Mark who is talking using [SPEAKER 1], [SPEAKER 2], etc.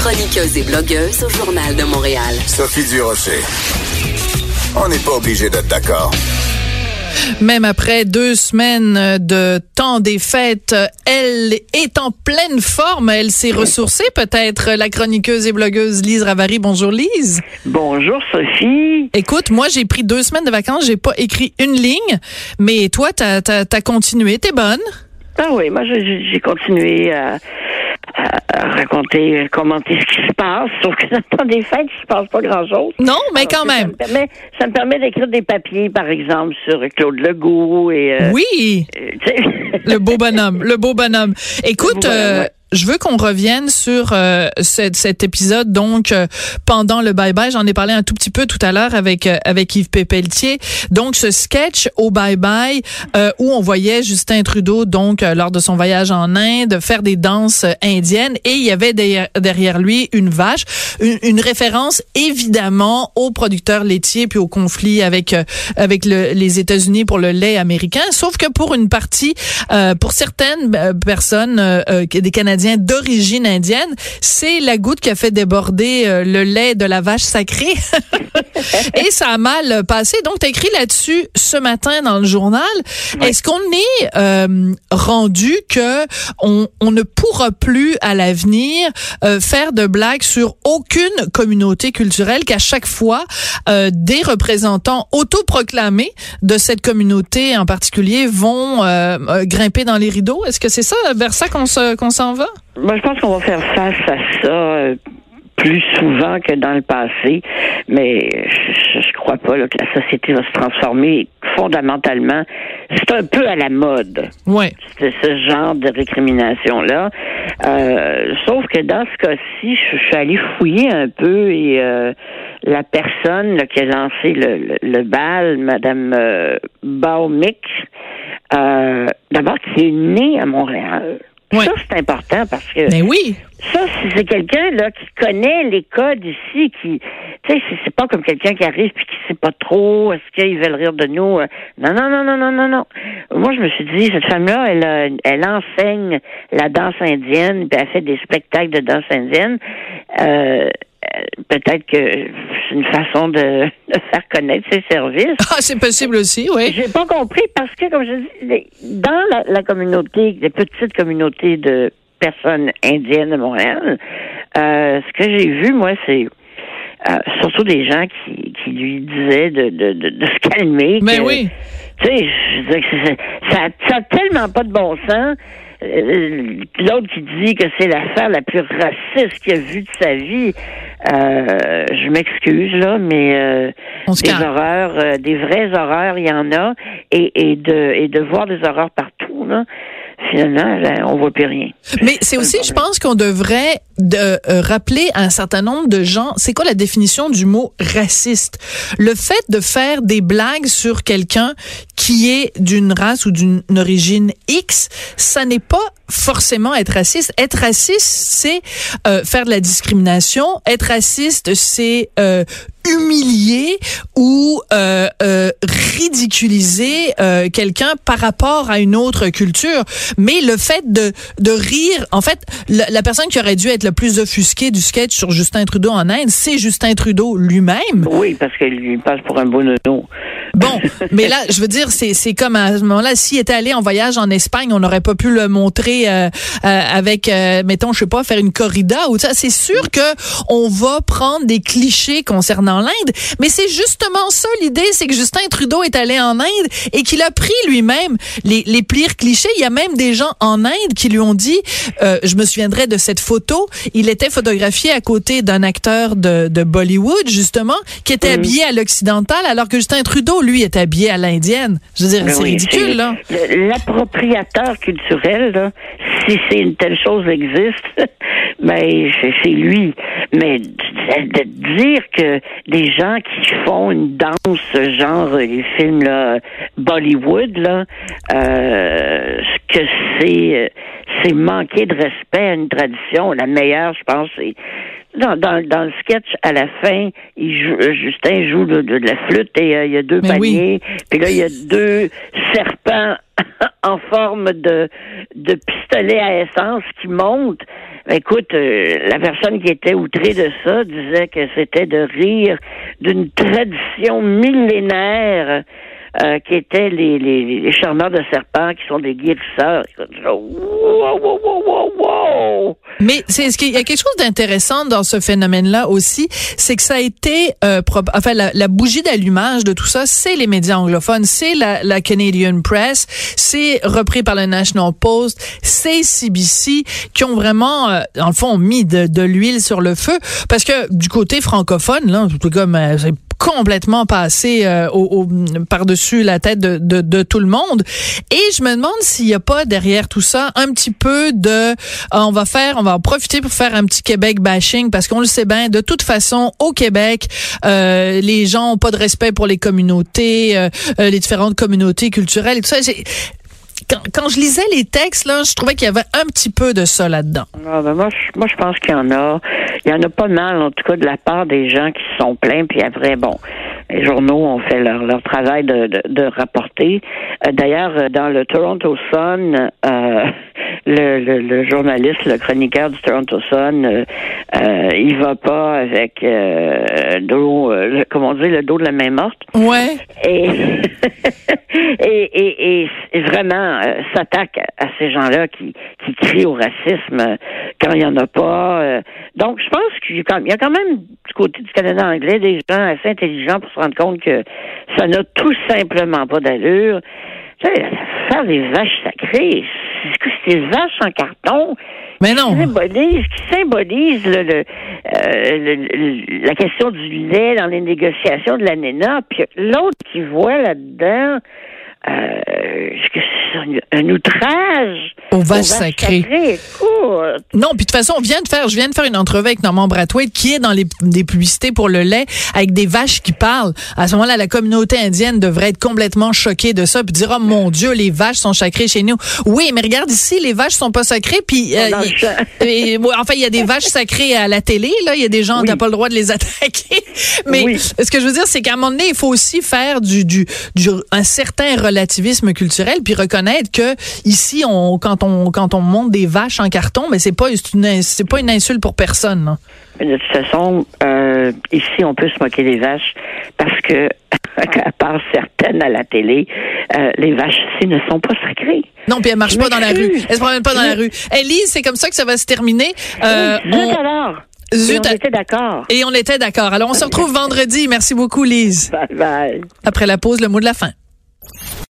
[SPEAKER 1] Chroniqueuse et blogueuse au Journal de Montréal.
[SPEAKER 2] Sophie Durocher. On n'est pas obligé d'être d'accord.
[SPEAKER 3] Même après deux semaines de temps des fêtes, elle est en pleine forme. Elle s'est ressourcée, peut-être, la chroniqueuse et blogueuse Lise Ravary. Bonjour, Lise.
[SPEAKER 4] Bonjour, Sophie.
[SPEAKER 3] Écoute, moi, j'ai pris deux semaines de vacances. J'ai pas écrit une ligne. Mais toi, t'as as, continué. T'es bonne?
[SPEAKER 4] Ah oui, moi, j'ai continué à raconter, commenter ce qui se passe. Sauf que dans le temps des fêtes, il se passe pas grand-chose.
[SPEAKER 3] Non, mais quand même.
[SPEAKER 4] Ça me permet, d'écrire des papiers, par exemple, sur Claude Legault et.
[SPEAKER 3] Euh, oui. Euh, le beau bonhomme, le beau bonhomme. Écoute, euh, je veux qu'on revienne sur euh, cet, cet, épisode donc euh, pendant le bye bye. J'en ai parlé un tout petit peu tout à l'heure avec euh, avec Yves Pépeltier. Donc ce sketch au bye bye où on voyait Justin Trudeau donc lors de son voyage en Inde faire des danses indiennes et il y avait derrière, derrière lui une vache, une, une, référence évidemment aux producteurs laitiers puis au conflit avec avec le, les États-Unis pour le lait américain. Sauf que pour une partie, pour certaines personnes, des Canadiens d'origine indienne, c'est la goutte qui a fait déborder euh, le lait de la vache sacrée. Et ça a mal passé. Donc, tu écrit là-dessus ce matin dans le journal. Est-ce qu'on est, euh, rendu que on, ne pourra plus à l'avenir euh, faire de blagues sur aucune communauté culturelle, qu'à chaque fois, des représentants autoproclamés de cette communauté en particulier vont grimper dans les rideaux? Est-ce que c'est ça, vers ça qu'on s'en va?
[SPEAKER 4] Moi, je pense qu'on va faire face à ça euh, plus souvent que dans le passé, mais je, crois pas que la société va se transformer fondamentalement. C'est un peu à la mode.
[SPEAKER 3] Ouais.
[SPEAKER 4] C'est ce genre de récrimination-là. Euh, sauf que dans ce cas-ci, je, suis allée fouiller un peu et euh, la personne qui a lancé le, le, bal, Madame euh, Baumick, d'abord qui est née à Montréal. Ça, c'est important parce que.
[SPEAKER 3] Mais ben oui.
[SPEAKER 4] Ça, c'est quelqu'un là qui connaît les codes ici, qui, tu sais, c'est pas comme quelqu'un qui arrive puis qui sait pas trop, est-ce qu'ils veulent rire de nous Non, non, non, non, non, non, non. Moi, je me suis dit, cette femme-là, elle, elle enseigne la danse indienne, puis elle fait des spectacles de danse indienne. Euh, peut-être que c'est une façon de, faire connaître ses services.
[SPEAKER 3] Ah, c'est possible aussi, oui.
[SPEAKER 4] J'ai pas compris parce que, comme je dis, dans la, communauté, les petites communautés de personnes indiennes de Montréal, euh, ce que j'ai vu, moi, c'est euh, surtout des gens qui, qui lui disaient de, de, de, se calmer.
[SPEAKER 3] Mais ben oui.
[SPEAKER 4] Tu sais, ça, ça a tellement pas de bon sens. Euh, l'autre qui dit que c'est l'affaire la plus raciste qu'il a vue de sa vie. Euh, je m'excuse là, mais euh, des horreurs, euh, des vraies horreurs, il y en a, et, et de et de voir des horreurs partout là finalement, on voit plus rien.
[SPEAKER 3] Mais c'est aussi, je pense qu'on devrait de, euh, rappeler à un certain nombre de gens, c'est quoi la définition du mot raciste? Le fait de faire des blagues sur quelqu'un qui est d'une race ou d'une origine X, ça n'est pas forcément être raciste. Être raciste, c'est euh, faire de la discrimination. Être raciste, c'est euh, humilier ou euh, ridiculiser quelqu'un par rapport à une autre culture. Mais le fait de, de rire, en fait, la, personne qui aurait dû être le plus offusquée du sketch sur Justin Trudeau en Inde, c'est Justin Trudeau lui-même.
[SPEAKER 4] Oui, parce qu'il lui passe pour un bon.
[SPEAKER 3] Bon, mais là, je veux dire, c'est, c'est comme à ce moment-là, s'il était allé en voyage en Espagne, on n'aurait pas pu le montrer euh, euh, avec, euh, mettons, je sais pas, faire une corrida ou ça. C'est sûr que on va prendre des clichés concernant l'Inde, mais c'est justement ça l'idée, c'est que Justin Trudeau est allé en Inde et qu'il a pris lui-même les, les pires clichés. Il y a même des gens en Inde qui lui ont dit, je me souviendrai de cette photo, il était photographié à côté d'un acteur de, de Bollywood, justement, qui était habillé à l'occidental, alors que Justin Trudeau lui, est habillé à l'indienne. Je veux dire, c'est ridicule, là.
[SPEAKER 4] L'appropriateur culturel, là, si c'est une telle chose existe, ben, c'est lui. Mais de dire que des gens qui font une danse, genre les films là, Bollywood, là, euh, que c'est, c'est manquer de respect à une tradition. La meilleure, je pense, c'est dans, dans, dans, le sketch, à la fin, il joue, euh, Justin joue de, de, la flûte et euh, il y a deux paniers. Puis là, il y a deux serpents en forme de, de pistolet à essence qui montent. Écoute, euh, la personne qui était outrée de ça disait que c'était de rire d'une tradition millénaire euh, qui étaient les, les, les, charmeurs de serpents, qui sont des guérisseurs.
[SPEAKER 3] Mais c'est ce qu'il y a quelque chose d'intéressant dans ce phénomène-là aussi, c'est que ça a été, euh, enfin la, la bougie d'allumage de tout ça, c'est les médias anglophones, c'est la, la Canadian Press, c'est repris par le National Post, c'est CBC qui ont vraiment, euh, en le fond, mis de, de l'huile sur le feu, parce que du côté francophone, là, tout comme euh, c'est complètement passé euh, au, par-dessus la tête de, de, de, tout le monde. Et je me demande s'il n'y a pas derrière tout ça un petit peu de, euh, on va faire, on va en profiter pour faire un petit Québec bashing parce qu'on le sait bien, de toute façon, au Québec, euh, les gens ont pas de respect pour les communautés, euh, les différentes communautés culturelles et tout ça. Quand, quand, je lisais les textes, là, je trouvais qu'il y avait un petit peu de ça là-dedans.
[SPEAKER 4] Ah, ben moi, je, moi, je pense qu'il y en a. Il y en a pas mal, en tout cas, de la part des gens qui sont plaints. Puis après, bon, les journaux ont fait leur, leur travail de, de, de rapporter. Euh, D'ailleurs, dans le Toronto Sun, euh, le, le, le, journaliste, le chroniqueur du Toronto Sun, euh, euh il va pas avec euh, dos, le, comment dire, le dos de la main morte.
[SPEAKER 3] Ouais.
[SPEAKER 4] Et et, et, et, vraiment euh, s'attaque à, ces gens-là qui, qui crient au racisme quand il y en a pas. donc, je pense qu'il y a quand même du côté du Canada anglais des gens assez intelligents pour se rendre compte que ça n'a tout simplement pas d'allure. Tu sais, faire des vaches sacrées, c'est des vaches en carton.
[SPEAKER 3] Mais non.
[SPEAKER 4] Qui symbolise, qui symbolise le, le, euh, le, la question du lait dans les négociations de l'ANENA, puis l'autre qui voit là-dedans euh, c'est un outrage?
[SPEAKER 3] Au vache Non, puis de toute façon, on vient de faire, je viens de faire une entrevue avec Norman Brathwaite qui est dans les des publicités pour le lait avec des vaches qui parlent. À ce moment-là, la communauté indienne devrait être complètement choquée de ça puis dire oh mon Dieu, les vaches sont sacrées chez nous. Oui, mais regarde ici, les vaches sont pas sacrées puis euh, enfin il y a des vaches sacrées à la télé là, il y a des gens qui n'ont pas le droit de les attaquer. Mais ce que je veux dire, c'est qu'à un moment donné, il faut aussi faire du du, du un certain relativisme culturel puis reconnaître que ici on quand on quand on monte des vaches en carton mais c'est pas c'est pas une insulte pour personne
[SPEAKER 4] de toute façon euh, ici on peut se moquer des vaches parce que à part certaines à la télé euh, les vaches ici ne sont pas sacrées
[SPEAKER 3] non puis elles marchent pas dans la rue elles se promènent pas dans la rue Elise c'est comme ça que ça va se terminer
[SPEAKER 4] euh, on... alors Zut, on était d'accord.
[SPEAKER 3] Et on était d'accord. Alors, on se retrouve vendredi. Merci beaucoup, Lise.
[SPEAKER 4] Bye bye.
[SPEAKER 3] Après la pause, le mot de la fin.